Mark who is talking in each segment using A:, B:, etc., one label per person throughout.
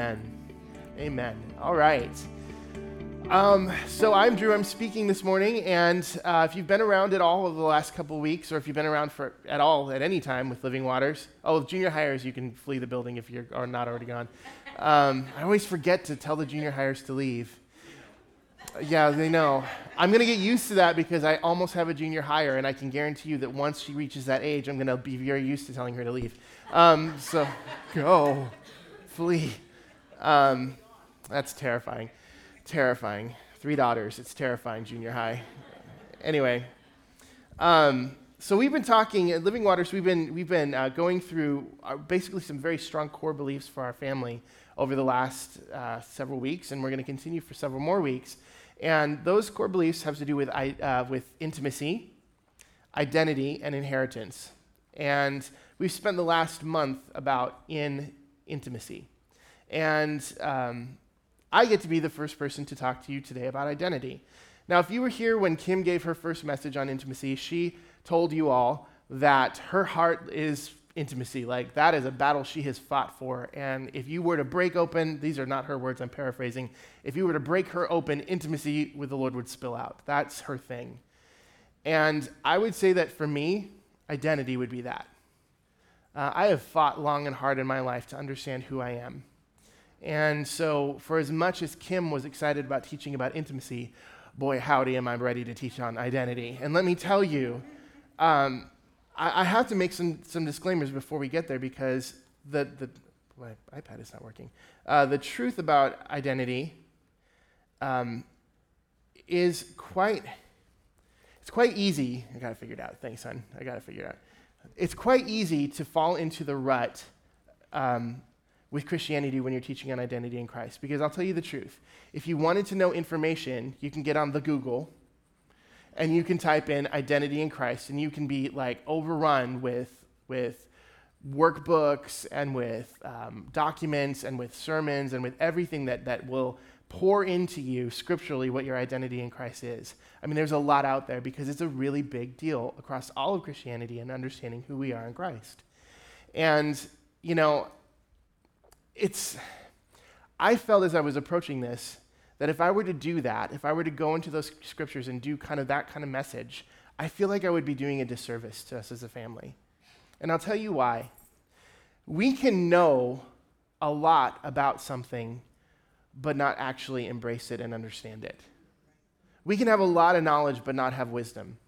A: Amen. Amen. All right. Um, so I'm Drew. I'm speaking this morning, and uh, if you've been around at all over the last couple weeks, or if you've been around for at all at any time with Living Waters, oh, junior hires, you can flee the building if you are not already gone. Um, I always forget to tell the junior hires to leave. Yeah, they know. I'm going to get used to that because I almost have a junior hire, and I can guarantee you that once she reaches that age, I'm going to be very used to telling her to leave. Um, so go, flee. Um, that's terrifying. Terrifying. Three daughters. It's terrifying, junior high. Anyway, um, so we've been talking at Living Waters. We've been we've been uh, going through uh, basically some very strong core beliefs for our family over the last uh, several weeks, and we're going to continue for several more weeks. And those core beliefs have to do with uh, with intimacy, identity, and inheritance. And we've spent the last month about in intimacy. And um, I get to be the first person to talk to you today about identity. Now, if you were here when Kim gave her first message on intimacy, she told you all that her heart is intimacy. Like, that is a battle she has fought for. And if you were to break open, these are not her words, I'm paraphrasing. If you were to break her open, intimacy with the Lord would spill out. That's her thing. And I would say that for me, identity would be that. Uh, I have fought long and hard in my life to understand who I am. And so, for as much as Kim was excited about teaching about intimacy, boy, howdy, am I ready to teach on identity. And let me tell you, um, I, I, have to make some, some disclaimers before we get there because the, the my iPad is not working. Uh, the truth about identity um, is quite, it's quite easy. I got it out. Thanks, son. I got it out. It's quite easy to fall into the rut um, with Christianity when you're teaching on identity in Christ. Because I'll tell you the truth. If you wanted to know information, you can get on the Google and you can type in identity in Christ and you can be like overrun with, with workbooks and with um, documents and with sermons and with everything that, that will pour into you scripturally what your identity in Christ is. I mean, there's a lot out there because it's a really big deal across all of Christianity and understanding who we are in Christ. And, you know, it's, I felt as I was approaching this that if I were to do that, if I were to go into those scriptures and do kind of that kind of message, I feel like I would be doing a disservice to us as a family. And I'll tell you why. We can know a lot about something, but not actually embrace it and understand it. We can have a lot of knowledge, but not have wisdom.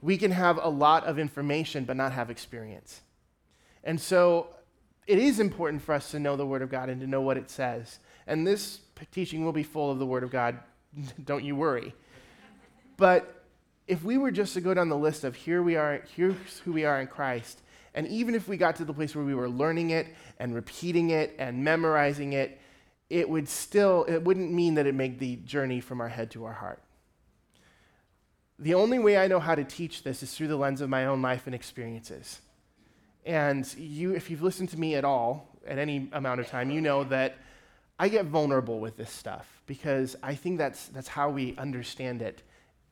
A: We can have a lot of information, but not have experience. And so it is important for us to know the Word of God and to know what it says. And this teaching will be full of the Word of God. Don't you worry. But if we were just to go down the list of here we are, here's who we are in Christ, and even if we got to the place where we were learning it and repeating it and memorizing it, it would still, it wouldn't mean that it made the journey from our head to our heart. The only way I know how to teach this is through the lens of my own life and experiences. And you, if you've listened to me at all, at any amount of time, you know that I get vulnerable with this stuff because I think that's, that's how we understand it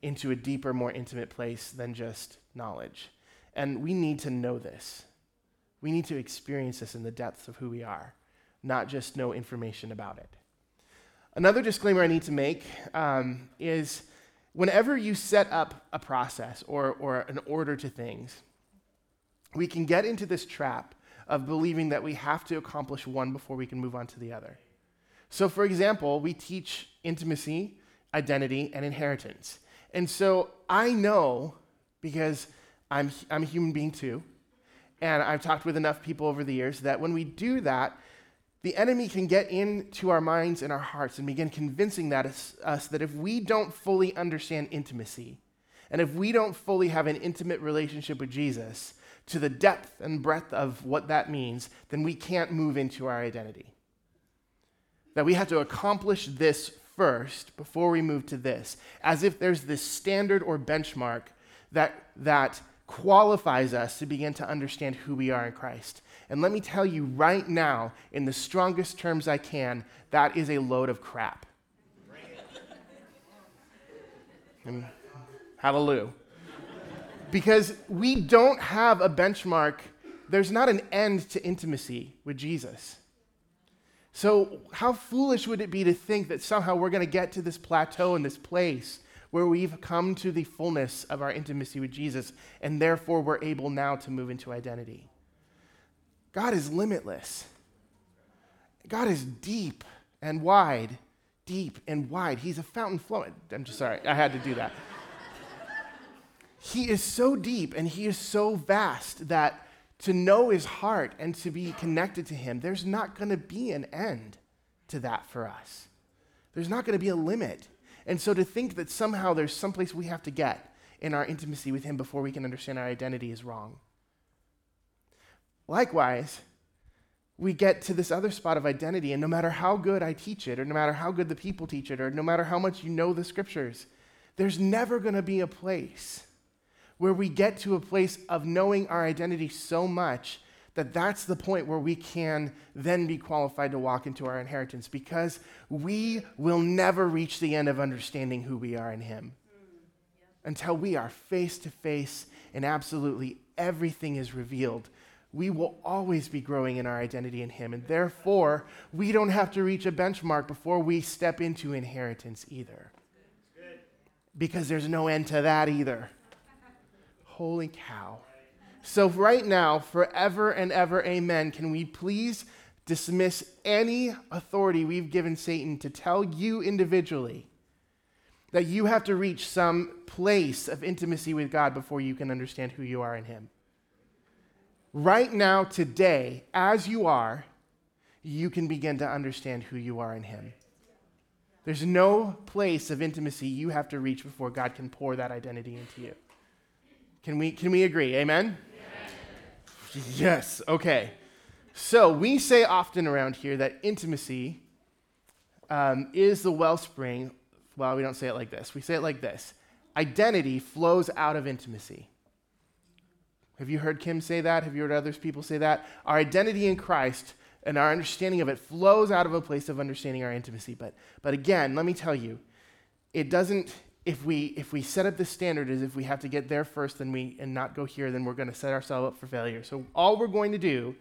A: into a deeper, more intimate place than just knowledge. And we need to know this. We need to experience this in the depths of who we are, not just know information about it. Another disclaimer I need to make um, is whenever you set up a process or, or an order to things, we can get into this trap of believing that we have to accomplish one before we can move on to the other. So, for example, we teach intimacy, identity, and inheritance. And so I know, because I'm, I'm a human being too, and I've talked with enough people over the years, that when we do that, the enemy can get into our minds and our hearts and begin convincing that us that if we don't fully understand intimacy, and if we don't fully have an intimate relationship with Jesus, to the depth and breadth of what that means, then we can't move into our identity. That we have to accomplish this first before we move to this, as if there's this standard or benchmark that, that qualifies us to begin to understand who we are in Christ. And let me tell you right now, in the strongest terms I can, that is a load of crap. and hallelujah because we don't have a benchmark. There's not an end to intimacy with Jesus. So, how foolish would it be to think that somehow we're going to get to this plateau and this place where we've come to the fullness of our intimacy with Jesus, and therefore we're able now to move into identity? God is limitless. God is deep and wide, deep and wide. He's a fountain flowing. I'm just sorry, I had to do that. He is so deep and he is so vast that to know his heart and to be connected to him, there's not going to be an end to that for us. There's not going to be a limit. And so to think that somehow there's someplace we have to get in our intimacy with him before we can understand our identity is wrong. Likewise, we get to this other spot of identity, and no matter how good I teach it, or no matter how good the people teach it, or no matter how much you know the scriptures, there's never going to be a place where we get to a place of knowing our identity so much that that's the point where we can then be qualified to walk into our inheritance because we will never reach the end of understanding who we are in Him until we are face to face and absolutely everything is revealed. We will always be growing in our identity in Him, and therefore, we don't have to reach a benchmark before we step into inheritance either. Because there's no end to that either. Holy cow. So, right now, forever and ever, amen, can we please dismiss any authority we've given Satan to tell you individually that you have to reach some place of intimacy with God before you can understand who you are in Him? Right now, today, as you are, you can begin to understand who you are in Him. There's no place of intimacy you have to reach before God can pour that identity into you. Can we, can we agree? Amen? Yes. yes. Okay. So we say often around here that intimacy um, is the wellspring. Well, we don't say it like this. We say it like this identity flows out of intimacy. Have you heard Kim say that? Have you heard other people say that? Our identity in Christ and our understanding of it flows out of a place of understanding our intimacy. But, but again, let me tell you, it doesn't, if we if we set up the standard as if we have to get there first then we and not go here then we're going to set ourselves up for failure. So all we're going to do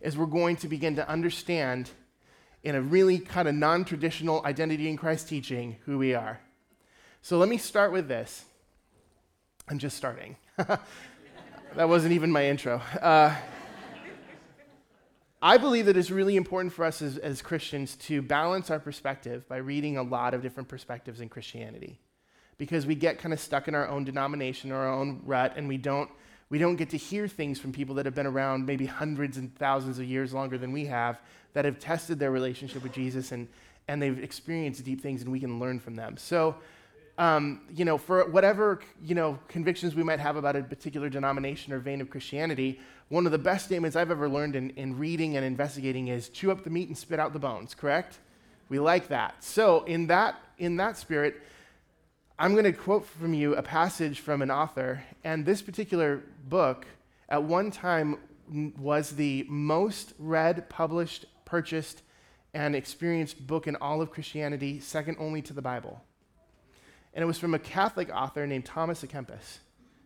A: is we're going to begin to understand in a really kind of non-traditional identity in christ teaching who we are. So let me start with this. I'm just starting. That wasn't even my intro. Uh, I believe that it's really important for us as, as Christians to balance our perspective by reading a lot of different perspectives in Christianity because we get kind of stuck in our own denomination or our own rut and we don't we don't get to hear things from people that have been around maybe hundreds and thousands of years longer than we have that have tested their relationship with Jesus and and they've experienced deep things and we can learn from them. So um, you know, for whatever you know convictions we might have about a particular denomination or vein of Christianity, one of the best statements I've ever learned in, in reading and investigating is chew up the meat and spit out the bones. Correct? We like that. So in that in that spirit, I'm going to quote from you a passage from an author, and this particular book at one time was the most read, published, purchased, and experienced book in all of Christianity, second only to the Bible. And it was from a Catholic author named Thomas à Kempis.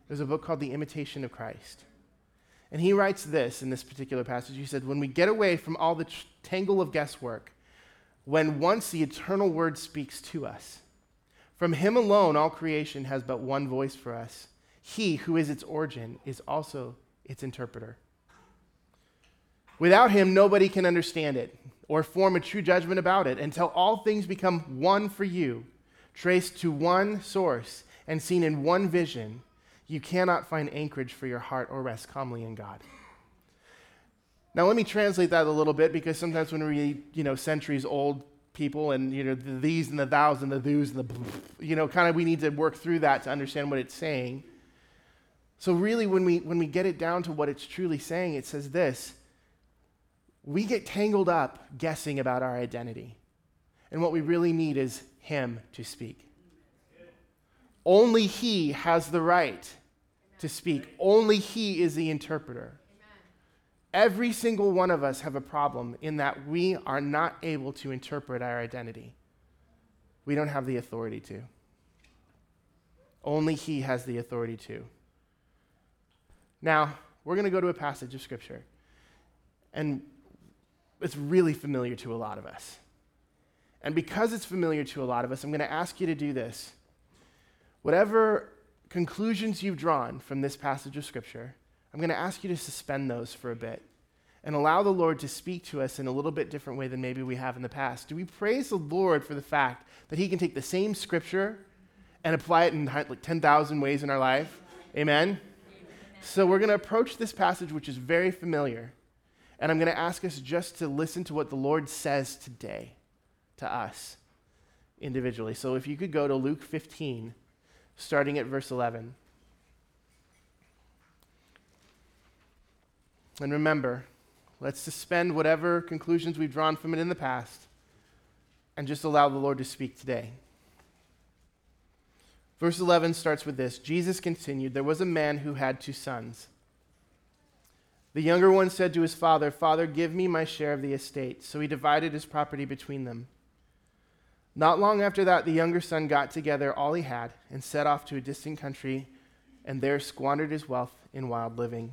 A: There's a book called The Imitation of Christ. And he writes this in this particular passage. He said, When we get away from all the tangle of guesswork, when once the eternal word speaks to us, from him alone, all creation has but one voice for us. He who is its origin is also its interpreter. Without him, nobody can understand it or form a true judgment about it until all things become one for you, traced to one source and seen in one vision. You cannot find anchorage for your heart or rest calmly in God. Now, let me translate that a little bit because sometimes when we read, you know, centuries old people and you know the these and the thous and the thous and the you know kind of we need to work through that to understand what it's saying. So really when we when we get it down to what it's truly saying it says this we get tangled up guessing about our identity. And what we really need is him to speak. Only he has the right to speak. Only he is the interpreter Every single one of us have a problem in that we are not able to interpret our identity. We don't have the authority to. Only He has the authority to. Now, we're going to go to a passage of Scripture. And it's really familiar to a lot of us. And because it's familiar to a lot of us, I'm going to ask you to do this. Whatever conclusions you've drawn from this passage of Scripture, I'm going to ask you to suspend those for a bit and allow the Lord to speak to us in a little bit different way than maybe we have in the past. Do we praise the Lord for the fact that He can take the same Scripture and apply it in like 10,000 ways in our life? Amen? So we're going to approach this passage, which is very familiar, and I'm going to ask us just to listen to what the Lord says today to us individually. So if you could go to Luke 15, starting at verse 11. And remember, let's suspend whatever conclusions we've drawn from it in the past and just allow the Lord to speak today. Verse 11 starts with this Jesus continued, There was a man who had two sons. The younger one said to his father, Father, give me my share of the estate. So he divided his property between them. Not long after that, the younger son got together all he had and set off to a distant country and there squandered his wealth in wild living.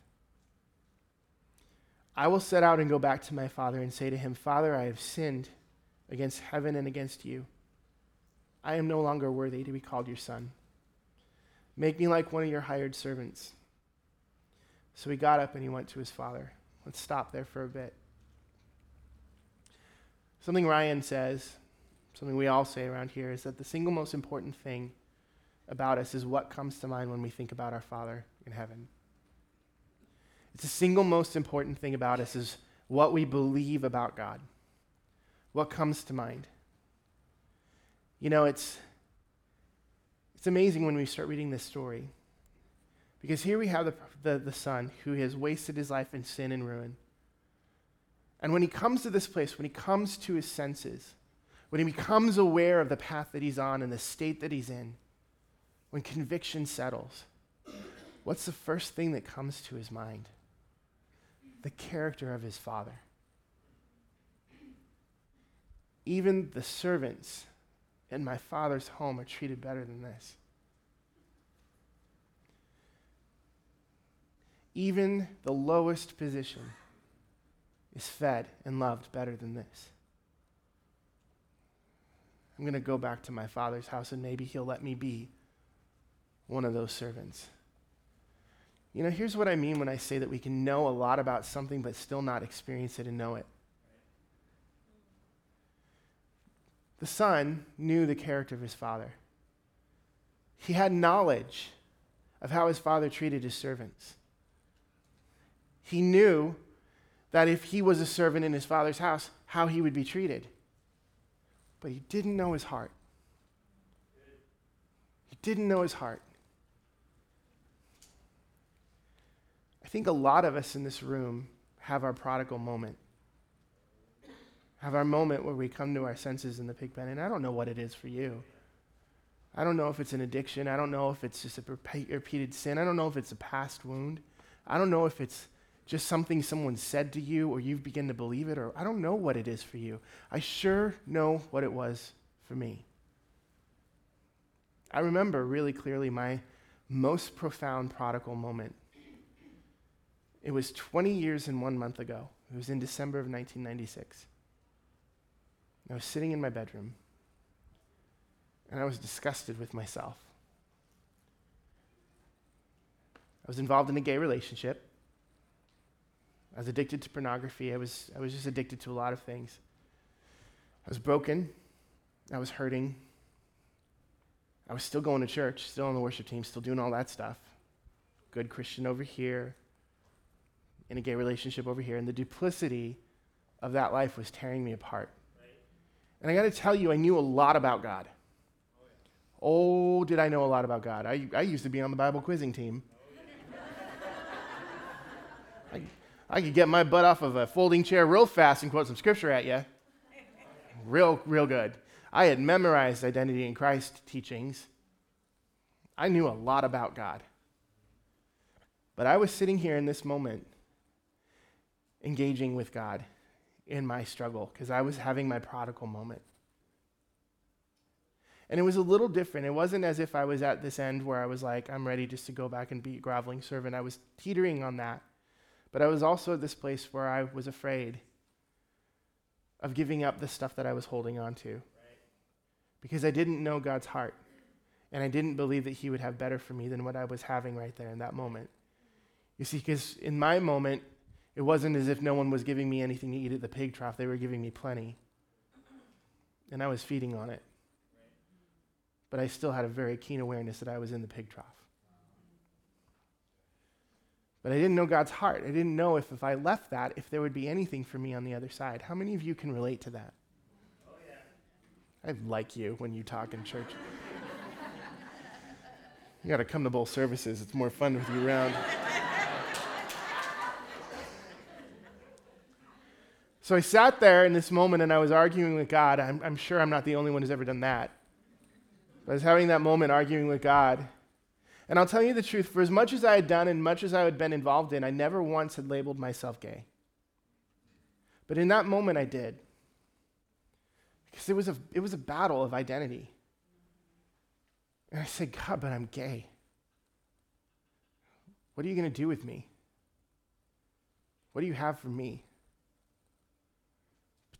A: I will set out and go back to my father and say to him, Father, I have sinned against heaven and against you. I am no longer worthy to be called your son. Make me like one of your hired servants. So he got up and he went to his father. Let's stop there for a bit. Something Ryan says something we all say around here, is that the single most important thing about us is what comes to mind when we think about our Father in heaven. It's the single most important thing about us is what we believe about God. What comes to mind? You know, it's, it's amazing when we start reading this story. Because here we have the, the, the son who has wasted his life in sin and ruin. And when he comes to this place, when he comes to his senses, when he becomes aware of the path that he's on and the state that he's in, when conviction settles, what's the first thing that comes to his mind? The character of his father. Even the servants in my father's home are treated better than this. Even the lowest position is fed and loved better than this. I'm going to go back to my father's house and maybe he'll let me be one of those servants. You know, here's what I mean when I say that we can know a lot about something but still not experience it and know it. The son knew the character of his father. He had knowledge of how his father treated his servants. He knew that if he was a servant in his father's house, how he would be treated but he didn't know his heart. He didn't know his heart. Think a lot of us in this room have our prodigal moment. Have our moment where we come to our senses in the pig pen. And I don't know what it is for you. I don't know if it's an addiction. I don't know if it's just a repeated sin. I don't know if it's a past wound. I don't know if it's just something someone said to you or you've begun to believe it, or I don't know what it is for you. I sure know what it was for me. I remember really clearly my most profound prodigal moment. It was 20 years and one month ago. It was in December of 1996. I was sitting in my bedroom and I was disgusted with myself. I was involved in a gay relationship. I was addicted to pornography. I was, I was just addicted to a lot of things. I was broken. I was hurting. I was still going to church, still on the worship team, still doing all that stuff. Good Christian over here, in a gay relationship over here. And the duplicity of that life was tearing me apart. And I got to tell you, I knew a lot about God. Oh, did I know a lot about God? I, I used to be on the Bible quizzing team. I, I could get my butt off of a folding chair real fast and quote some scripture at you. Real, real good. I had memorized identity in Christ teachings. I knew a lot about God. But I was sitting here in this moment engaging with God in my struggle because I was having my prodigal moment. And it was a little different. It wasn't as if I was at this end where I was like, I'm ready just to go back and be a groveling servant. I was teetering on that. But I was also at this place where I was afraid of giving up the stuff that I was holding on to. Because I didn't know God's heart. And I didn't believe that He would have better for me than what I was having right there in that moment. You see, because in my moment, it wasn't as if no one was giving me anything to eat at the pig trough. They were giving me plenty. And I was feeding on it. But I still had a very keen awareness that I was in the pig trough. But I didn't know God's heart. I didn't know if, if I left that, if there would be anything for me on the other side. How many of you can relate to that? Oh, yeah. I like you when you talk in church. you got to come to both services. It's more fun with you around. So I sat there in this moment and I was arguing with God. I'm, I'm, sure I'm not the only one who's ever done that. I was having that moment arguing with God. And I'll tell you the truth for as much as I had done and much as I had been involved in, I never once had labeled myself gay. But in that moment, I did. Because it was a, it was a battle of identity. And I said, God, but I'm gay. What are you going to do with me? What do you have for me?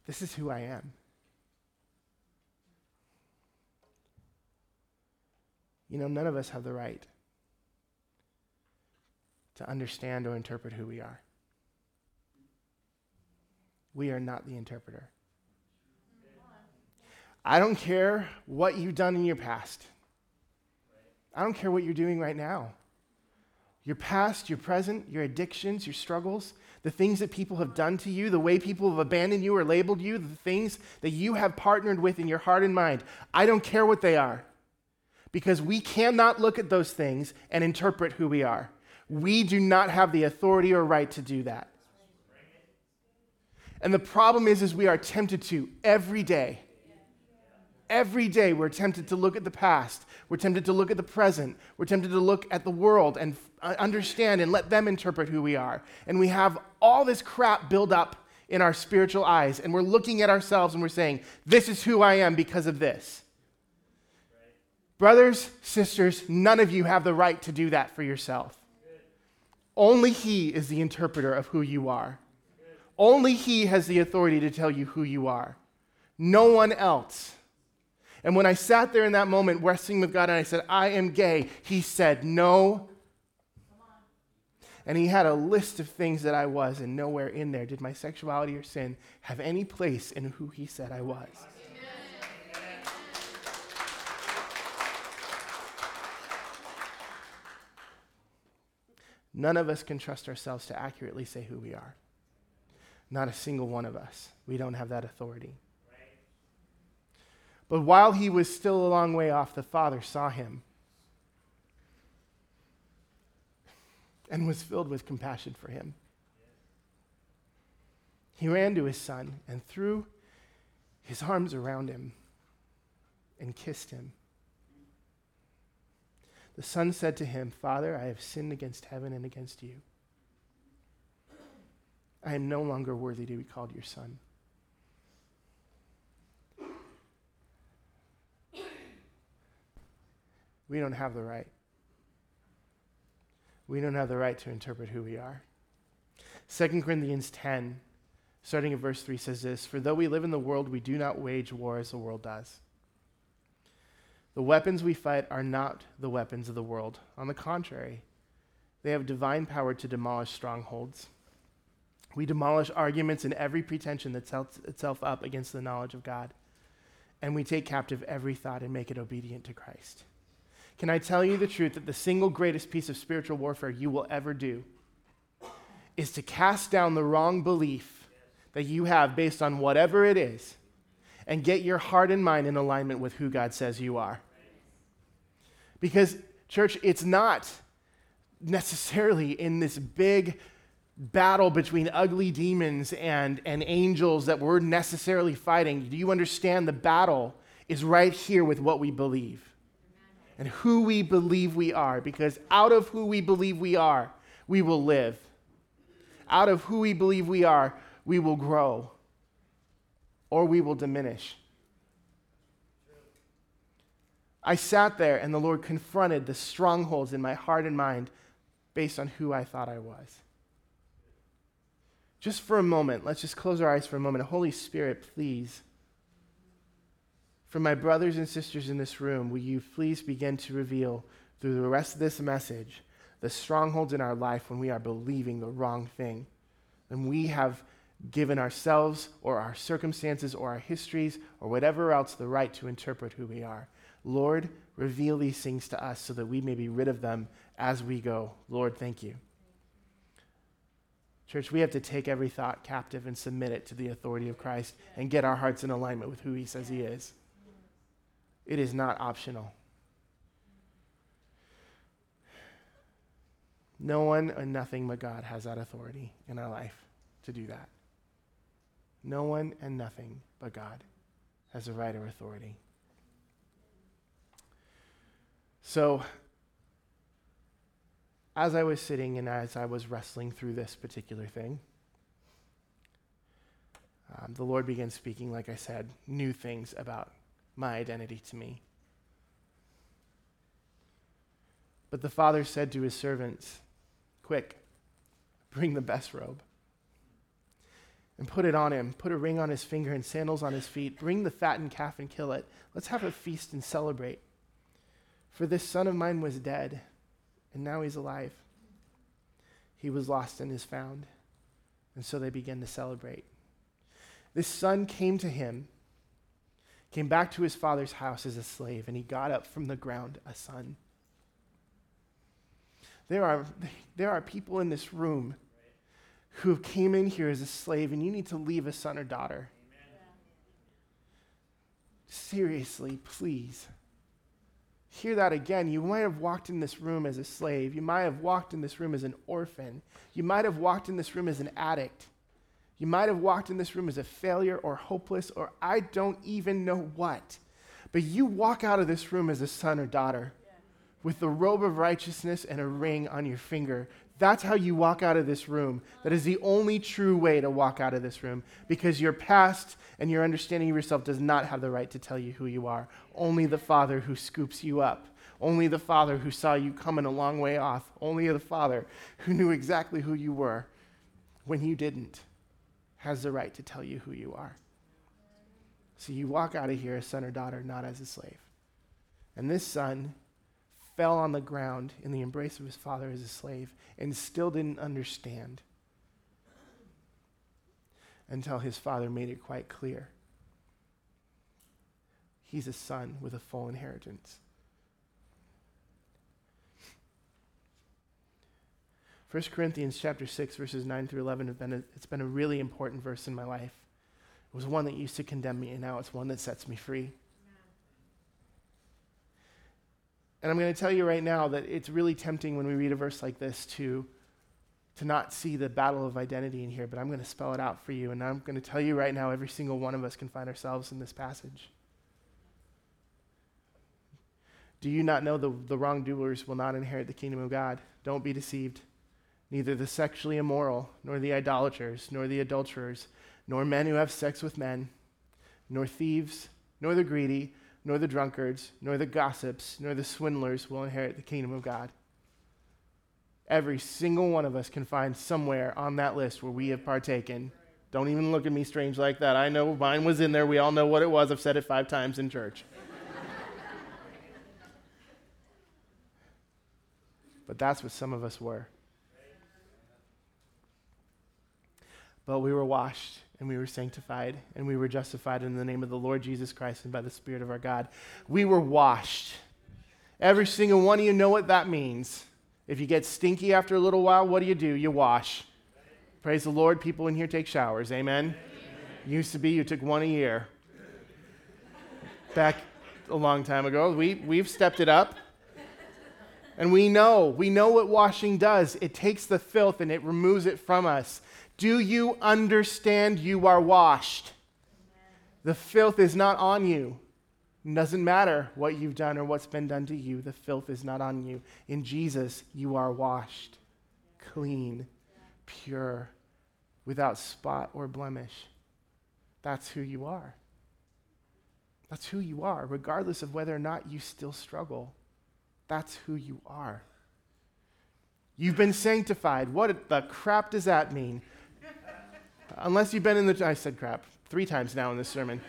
A: This is who I am. You know, none of us have the right to understand or interpret who we are. We are not the interpreter. I don't care what you've done in your past. I don't care what you're doing right now. Your past, your present, your addictions, your struggles, the things that people have done to you, the way people have abandoned you or labeled you, the things that you have partnered with in your heart and mind. I don't care what they are because we cannot look at those things and interpret who we are. We do not have the authority or right to do that. And the problem is is we are tempted to every day. Every day we're tempted to look at the past. We're tempted to look at the present. We're tempted to look at the world and Uh, understand and let them interpret who we are. And we have all this crap build up in our spiritual eyes. And we're looking at ourselves and we're saying, This is who I am because of this. Brothers, sisters, none of you have the right to do that for yourself. Only He is the interpreter of who you are. Only He has the authority to tell you who you are. No one else. And when I sat there in that moment wrestling with God and I said, I am gay, He said, No, and he had a list of things that I was, and nowhere in there did my sexuality or sin have any place in who he said I was. None of us can trust ourselves to accurately say who we are. Not a single one of us. We don't have that authority. But while he was still a long way off, the Father saw him and was filled with compassion for him. He ran to his son and threw his arms around him and kissed him. The son said to him, Father, I have sinned against heaven and against you. I am no longer worthy to be called your son. We don't have the right we don't have the right to interpret who we are. 2 Corinthians 10, starting at verse 3, says this For though we live in the world, we do not wage war as the world does. The weapons we fight are not the weapons of the world. On the contrary, they have divine power to demolish strongholds. We demolish arguments and every pretension that sets itself up against the knowledge of God. And we take captive every thought and make it obedient to Christ. Can I tell you the truth that the single greatest piece of spiritual warfare you will ever do is to cast down the wrong belief that you have based on whatever it is and get your heart and mind in alignment with who God says you are? Because, church, it's not necessarily in this big battle between ugly demons and, and angels that we're necessarily fighting. Do you understand the battle is right here with what we believe and who we believe we are? Because out of who we believe we are, we will live. Out of who we believe we are, we will grow or we will diminish. I sat there and the Lord confronted the strongholds in my heart and mind based on who I thought I was. Just for a moment, let's just close our eyes for a moment. Holy Spirit, please. For my brothers and sisters in this room, will you please begin to reveal through the rest of this message the strongholds in our life when we are believing the wrong thing? And we have given ourselves or our circumstances or our histories or whatever else the right to interpret who we are. Lord, reveal these things to us so that we may be rid of them as we go. Lord, thank you. Church, we have to take every thought captive and submit it to the authority of Christ and get our hearts in alignment with who he says he is. It is not optional. No one and nothing but God has that authority in our life to do that. No one and nothing but God has the right or authority. So, as I was sitting and as I was wrestling through this particular thing, um, the Lord began speaking, like I said, new things about my identity to me. But the father said to his servants, Quick, bring the best robe and put it on him. Put a ring on his finger and sandals on his feet. Bring the fattened calf and kill it. Let's have a feast and celebrate. For this son of mine was dead, and now he's alive. He was lost and is found. And so they began to celebrate. This son came to him, came back to his father's house as a slave, and he got up from the ground a son. There are, there are people in this room who came in here as a slave, and you need to leave a son or daughter. Amen. Seriously, please. Hear that again. You might have walked in this room as a slave. You might have walked in this room as an orphan. You might have walked in this room as an addict. You might have walked in this room as a failure or hopeless or I don't even know what. But you walk out of this room as a son or daughter with the robe of righteousness and a ring on your finger that's how you walk out of this room. That is the only true way to walk out of this room because your past and your understanding of yourself does not have the right to tell you who you are. Only the Father who scoops you up. Only the Father who saw you coming a long way off. Only the Father who knew exactly who you were when you didn't has the right to tell you who you are. So you walk out of here son or daughter, not as a slave. And this son fell on the ground in the embrace of his father as a slave and still didn't understand until his father made it quite clear. He's a son with a full inheritance. 1 Corinthians chapter 6 verses 9 through 11 have been a, it's been a really important verse in my life. It was one that used to condemn me and now it's one that sets me free. And I'm going to tell you right now that it's really tempting when we read a verse like this to, to not see the battle of identity in here, but I'm going to spell it out for you. And I'm going to tell you right now every single one of us can find ourselves in this passage. Do you not know the, the wrongdoers will not inherit the kingdom of God? Don't be deceived. Neither the sexually immoral, nor the idolaters, nor the adulterers, nor men who have sex with men, nor thieves, nor the greedy nor the drunkards, nor the gossips, nor the swindlers will inherit the kingdom of God. Every single one of us can find somewhere on that list where we have partaken. Don't even look at me strange like that. I know mine was in there. We all know what it was. I've said it five times in church. but that's what some of us were. But we were washed and we were sanctified and we were justified in the name of the Lord Jesus Christ and by the Spirit of our God. We were washed. Every single one of you know what that means. If you get stinky after a little while, what do you do? You wash. Praise the Lord. People in here take showers. Amen. Amen. Used to be you took one a year. Back a long time ago, we, we've stepped it up. And we know, we know what washing does. It takes the filth and it removes it from us. Do you understand you are washed? The filth is not on you. It doesn't matter what you've done or what's been done to you, the filth is not on you. In Jesus, you are washed, clean, pure, without spot or blemish. That's who you are. That's who you are, regardless of whether or not you still struggle. That's who you are. You've been sanctified. What the crap does that mean? Unless you've been in the. I said crap three times now in this sermon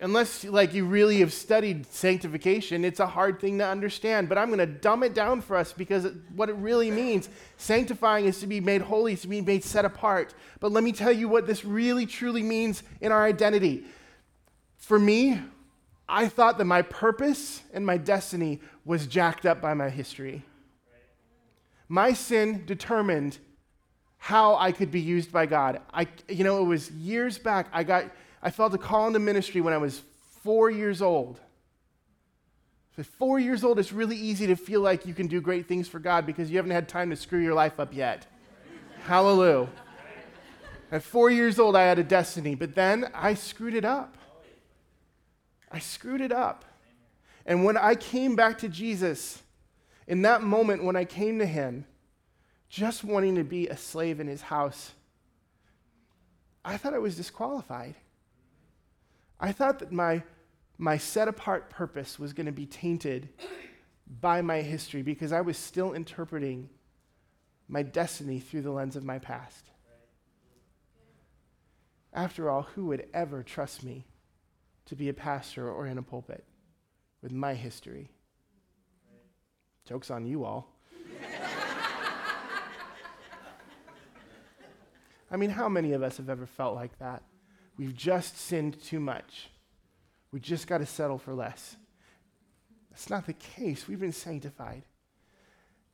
A: unless like you really have studied sanctification it's a hard thing to understand but i'm going to dumb it down for us because what it really means sanctifying is to be made holy is to be made set apart but let me tell you what this really truly means in our identity for me i thought that my purpose and my destiny was jacked up by my history my sin determined how i could be used by god i you know it was years back i got I felt a call into ministry when I was four years old. At four years old, it's really easy to feel like you can do great things for God because you haven't had time to screw your life up yet. Hallelujah. At four years old, I had a destiny, but then I screwed it up. I screwed it up. And when I came back to Jesus, in that moment when I came to Him, just wanting to be a slave in His house, I thought I was disqualified. I thought that my, my set apart purpose was going to be tainted by my history because I was still interpreting my destiny through the lens of my past. After all, who would ever trust me to be a pastor or in a pulpit with my history? Joke's on you all. I mean, how many of us have ever felt like that? We've just sinned too much. We just got to settle for less. That's not the case. We've been sanctified.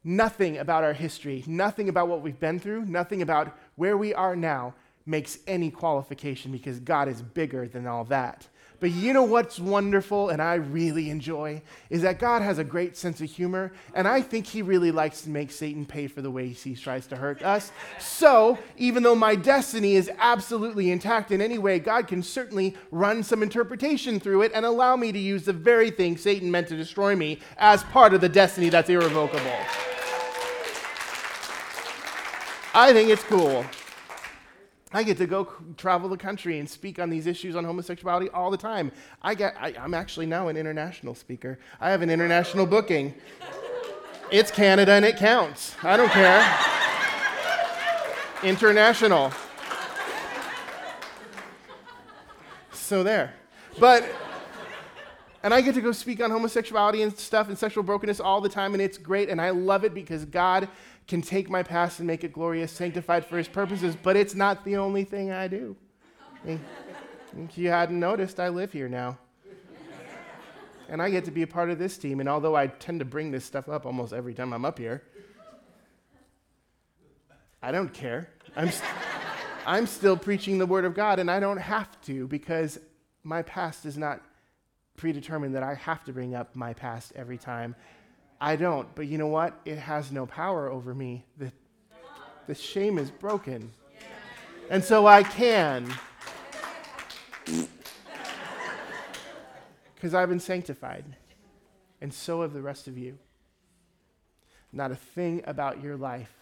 A: Nothing about our history, nothing about what we've been through, nothing about where we are now makes any qualification because God is bigger than all that. But you know what's wonderful and I really enjoy is that God has a great sense of humor, and I think He really likes to make Satan pay for the ways he tries to hurt us. So, even though my destiny is absolutely intact in any way, God can certainly run some interpretation through it and allow me to use the very thing Satan meant to destroy me as part of the destiny that's irrevocable. I think it's cool. I get to go travel the country and speak on these issues on homosexuality all the time. I get, I, I'm actually now an international speaker. I have an international booking. It's Canada and it counts. I don't care. International. So there. But, and I get to go speak on homosexuality and stuff and sexual brokenness all the time, and it's great, and I love it because God can take my past and make it glorious, sanctified for his purposes, but it's not the only thing I do. If you hadn't noticed, I live here now. And I get to be a part of this team, and although I tend to bring this stuff up almost every time I'm up here, I don't care. I'm, st- I'm still preaching the Word of God, and I don't have to because my past is not predetermined that I have to bring up my past every time. I don't. But you know what? It has no power over me. The, the shame is broken. And so I can. Because I've been sanctified. And so have the rest of you. Not a thing about your life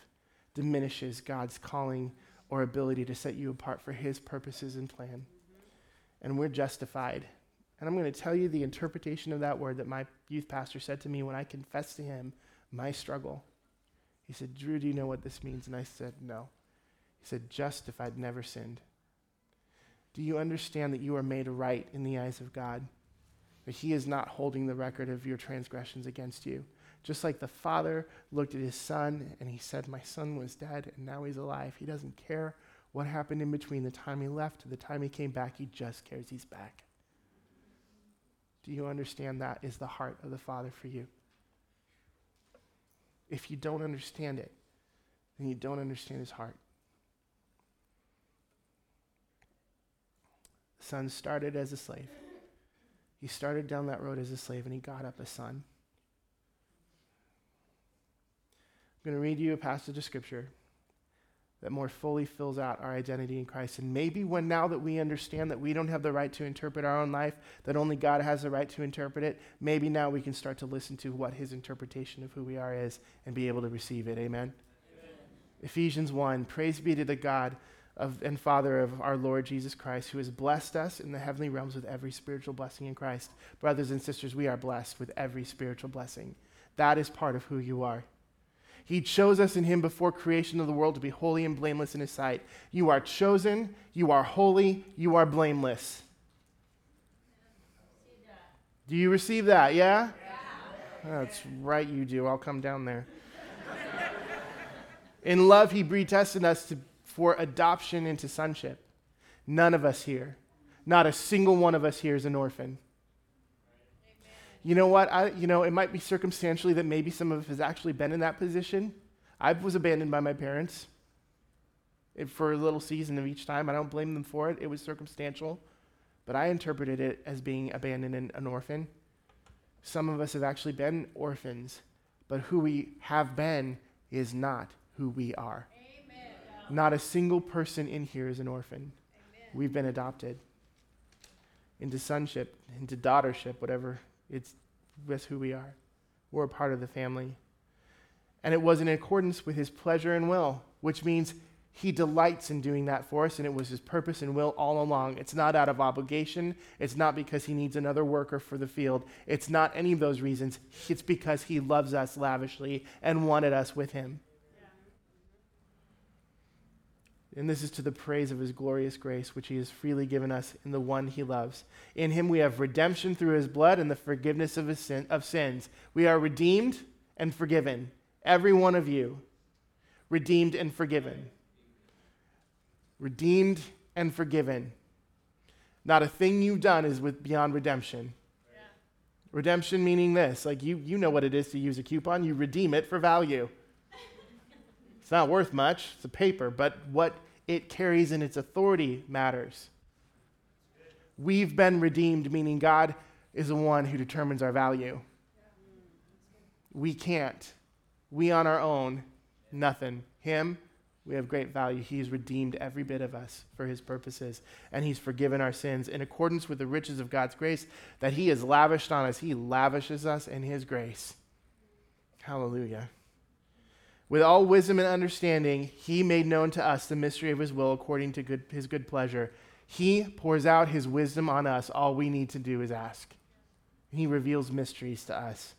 A: diminishes God's calling or ability to set you apart for his purposes and plan. And we're justified. And I'm going to tell you the interpretation of that word that my youth pastor said to me when I confessed to him my struggle. He said, Drew, do you know what this means? And I said, No. He said, Justified, never sinned. Do you understand that you are made right in the eyes of God? That He is not holding the record of your transgressions against you. Just like the Father looked at His Son and He said, My Son was dead and now He's alive. He doesn't care what happened in between the time He left to the time He came back. He just cares He's back. Do you understand that is the heart of the Father for you? If you don't understand it, then you don't understand his heart. The son started as a slave. He started down that road as a slave and he got up a son. I'm going to read you a passage of scripture that more fully fills out our identity in Christ. And maybe when now that we understand that we don't have the right to interpret our own life, that only God has the right to interpret it, maybe now we can start to listen to what his interpretation of who we are is and be able to receive it. Amen. Amen. Ephesians 1 Praise be to the God of, and Father of our Lord Jesus Christ, who has blessed us in the heavenly realms with every spiritual blessing in Christ. Brothers and sisters, we are blessed with every spiritual blessing. That is part of who you are. He chose us in him before creation of the world to be holy and blameless in his sight. You are chosen, you are holy, you are blameless. Do you receive that? Yeah? yeah. That's right, you do. I'll come down there. in love, he predestined us to, for adoption into sonship. None of us here, not a single one of us here is an orphan you know what? I, you know, it might be circumstantially that maybe some of us has actually been in that position. I was abandoned by my parents eh, for a little season of each time. I don't blame them for it. It was circumstantial, but I interpreted it as being abandoned and an orphan. Some of us have actually been orphans, but who we have been is not who we are. Amen. Not a single person in here is an orphan. Amen. We've been adopted into sonship, into daughtership, whatever it's with who we are. We're a part of the family. And it was in accordance with his pleasure and will, which means he delights in doing that for us, and it was his purpose and will all along. It's not out of obligation. It's not because he needs another worker for the field. It's not any of those reasons. It's because he loves us lavishly and wanted us with him. And this is to the praise of his glorious grace, which he has freely given us in the one he loves. In him we have redemption through his blood and the forgiveness of, his sin, of sins. We are redeemed and forgiven. Every one of you, redeemed and forgiven. Redeemed and forgiven. Not a thing you've done is with beyond redemption. Yeah. Redemption meaning this, like you, you know what it is to use a coupon, you redeem it for value. It's not worth much, it's a paper, but what it carries in its authority matters. We've been redeemed, meaning God is the one who determines our value. We can't. We on our own, nothing. Him, we have great value. He's redeemed every bit of us for his purposes, and he's forgiven our sins in accordance with the riches of God's grace that he has lavished on us. He lavishes us in his grace. Hallelujah. With all wisdom and understanding, he made known to us the mystery of his will according to good, his good pleasure. He pours out his wisdom on us. All we need to do is ask. He reveals mysteries to us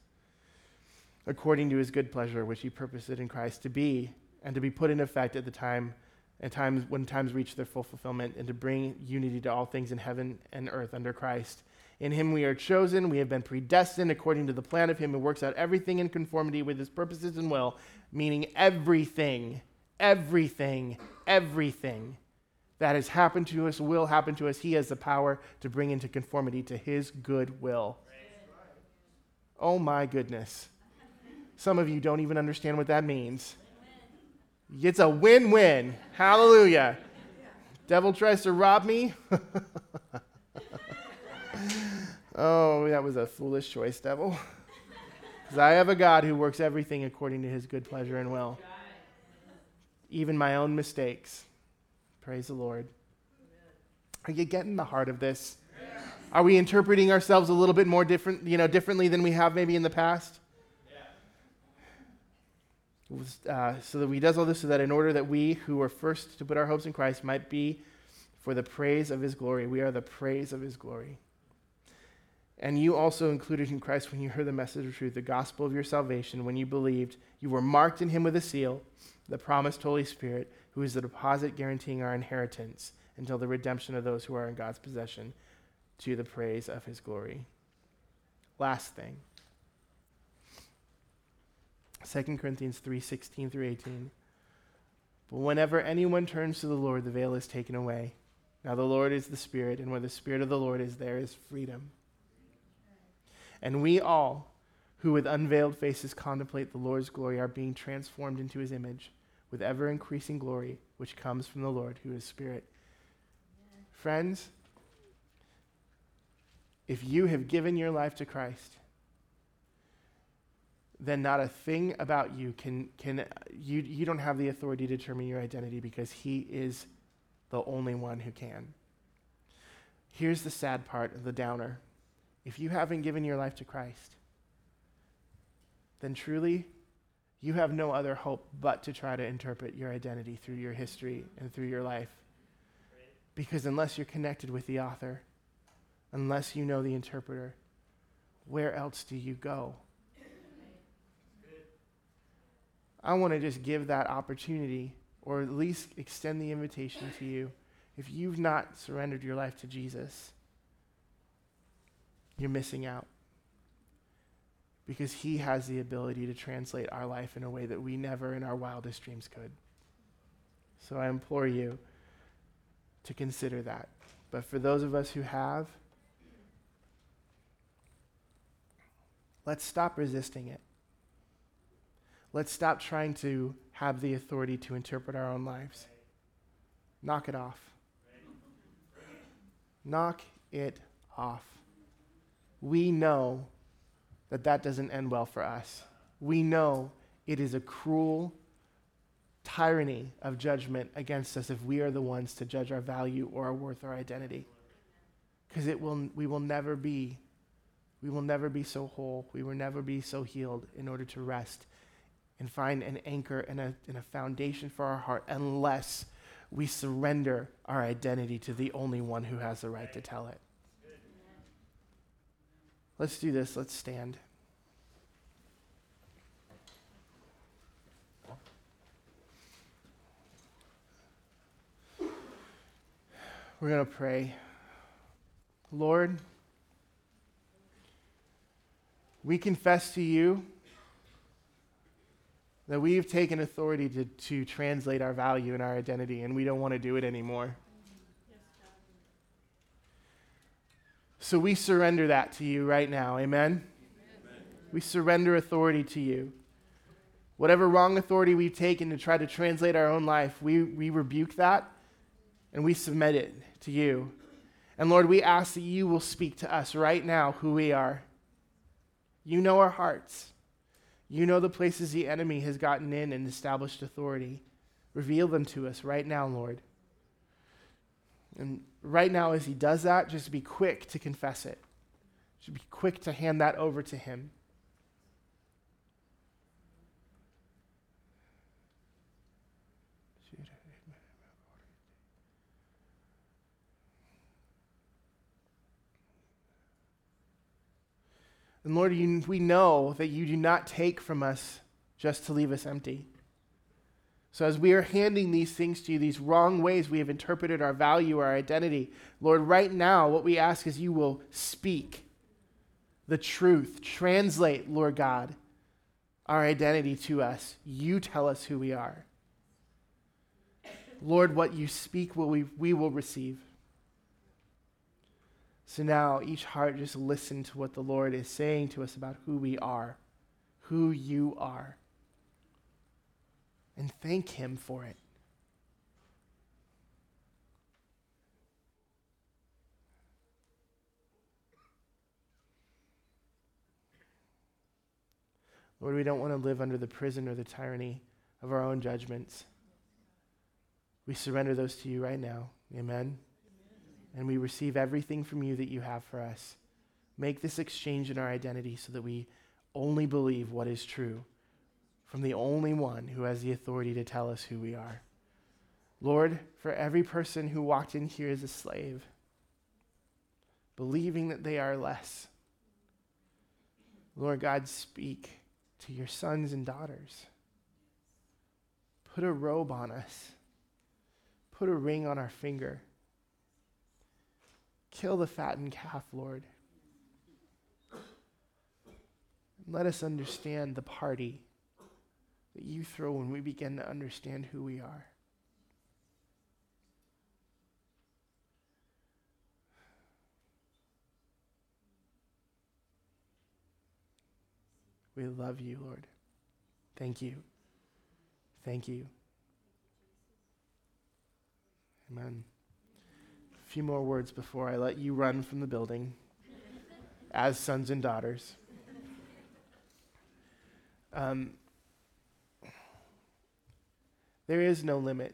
A: according to his good pleasure, which he purposed in Christ to be and to be put in effect at the time and times when times reach their full fulfillment and to bring unity to all things in heaven and earth under Christ. In him we are chosen, we have been predestined according to the plan of him who works out everything in conformity with his purposes and will, meaning everything, everything, everything that has happened to us will happen to us. He has the power to bring into conformity to his good will. Oh my goodness. Some of you don't even understand what that means. It's a win win. Hallelujah. Devil tries to rob me. oh, that was a foolish choice, devil. Because I have a God who works everything according to his good pleasure and will. Even my own mistakes. Praise the Lord. Are you getting the heart of this? Are we interpreting ourselves a little bit more different, you know, differently than we have maybe in the past? Uh, so that he does all this so that in order that we who are first to put our hopes in Christ might be for the praise of his glory. We are the praise of his glory. And you also included in Christ when you heard the message of truth, the gospel of your salvation, when you believed. You were marked in him with a seal, the promised Holy Spirit, who is the deposit guaranteeing our inheritance until the redemption of those who are in God's possession to the praise of his glory. Last thing. 2 Corinthians 3 16 through 18. But whenever anyone turns to the Lord, the veil is taken away. Now the Lord is the Spirit, and where the Spirit of the Lord is, there is freedom. And we all, who with unveiled faces contemplate the Lord's glory, are being transformed into his image with ever increasing glory, which comes from the Lord, who is Spirit. Amen. Friends, if you have given your life to Christ, then not a thing about you can, can you, you don't have the authority to determine your identity because he is the only one who can. Here's the sad part, the downer. If you haven't given your life to Christ, then truly you have no other hope but to try to interpret your identity through your history and through your life. Because unless you're connected with the author, unless you know the interpreter, where else do you go? I want to just give that opportunity or at least extend the invitation to you. If you've not surrendered your life to Jesus, you're missing out. Because he has the ability to translate our life in a way that we never in our wildest dreams could. So I implore you to consider that. But for those of us who have, let's stop resisting it. Let's stop trying to have the authority to interpret our own lives. Knock it off. Knock it off. We know that that doesn't end well for us. We know it is a cruel tyranny of judgment against us if we are the ones to judge our value or our worth or identity. Because it will we will never be we will never be so whole. We will never be so healed in order to rest and find an anchor and a, and a foundation for our heart unless we surrender our identity to the only one who has the right to tell it. Let's do this. Let's stand. We're going to pray. Lord, we confess to you that we've taken authority to, to translate our value and our identity, and we don't want to do it anymore. So we surrender that to you right now. Amen? Amen? We surrender authority to you. Whatever wrong authority we've taken to try to translate our own life, we, we rebuke that and we submit it to you. And Lord, we ask that you will speak to us right now who we are. You know our hearts. You know the places the enemy has gotten in and established authority. Reveal them to us right now, Lord. And right now, as he does that, just be quick to confess it. Just be quick to hand that over to him. And Lord, you, we know that you do not take from us just to leave us empty. So, as we are handing these things to you, these wrong ways we have interpreted our value, our identity, Lord, right now, what we ask is you will speak the truth, translate, Lord God, our identity to us. You tell us who we are. Lord, what you speak, will we, we will receive. So now each heart just listen to what the Lord is saying to us about who we are, who you are, and thank Him for it. Lord, we don't want to live under the prison or the tyranny of our own judgments. We surrender those to you right now. Amen and we receive everything from you that you have for us. Make this exchange in our identity so that we only believe what is true from the only one who has the authority to tell us who we are. Lord, for every person who walked in here as a slave, believing that they are less, Lord God, speak to your sons and daughters. Put a robe on us, put a ring on our finger Kill the fattened calf, Lord. let us understand the party that you throw when we begin to understand who we are. We love you, Lord. Thank you. Thank you. Amen A few more words before I let you run from the building as sons and daughters. Um, there is no limit.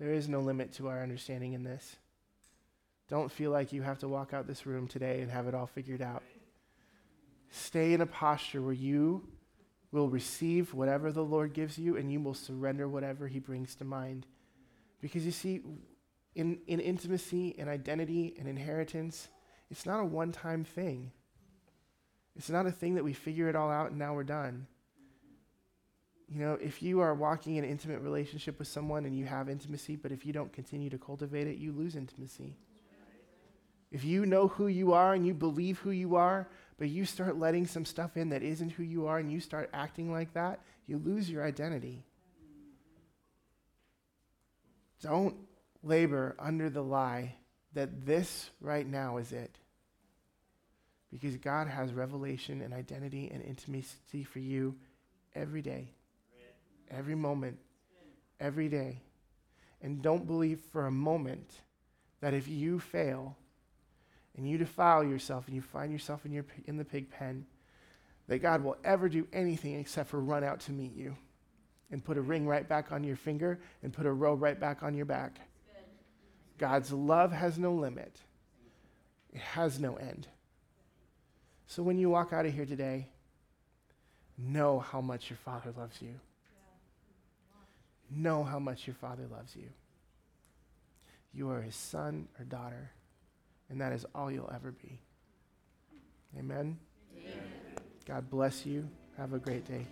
A: There is no limit to our understanding in this. Don't feel like you have to walk out this room today and have it all figured out. Stay in a posture where you will receive whatever the Lord gives you and you will surrender whatever He brings to mind. Because you see, in, in intimacy and identity and inheritance, it's not a one time thing. It's not a thing that we figure it all out and now we're done. You know, if you are walking in an intimate relationship with someone and you have intimacy, but if you don't continue to cultivate it, you lose intimacy. If you know who you are and you believe who you are, but you start letting some stuff in that isn't who you are and you start acting like that, you lose your identity. Don't labor under the lie that this right now is it. Because God has revelation and identity and intimacy for you every day, every moment, every day. And don't believe for a moment that if you fail, and you defile yourself and you find yourself in, your, in the pig pen, that God will ever do anything except for run out to meet you and put a ring right back on your finger and put a robe right back on your back. God's love has no limit, it has no end. So when you walk out of here today, know how much your Father loves you. Know how much your Father loves you. You are his son or daughter and that is all you'll ever be. Amen? Amen. God bless you. Have a great day.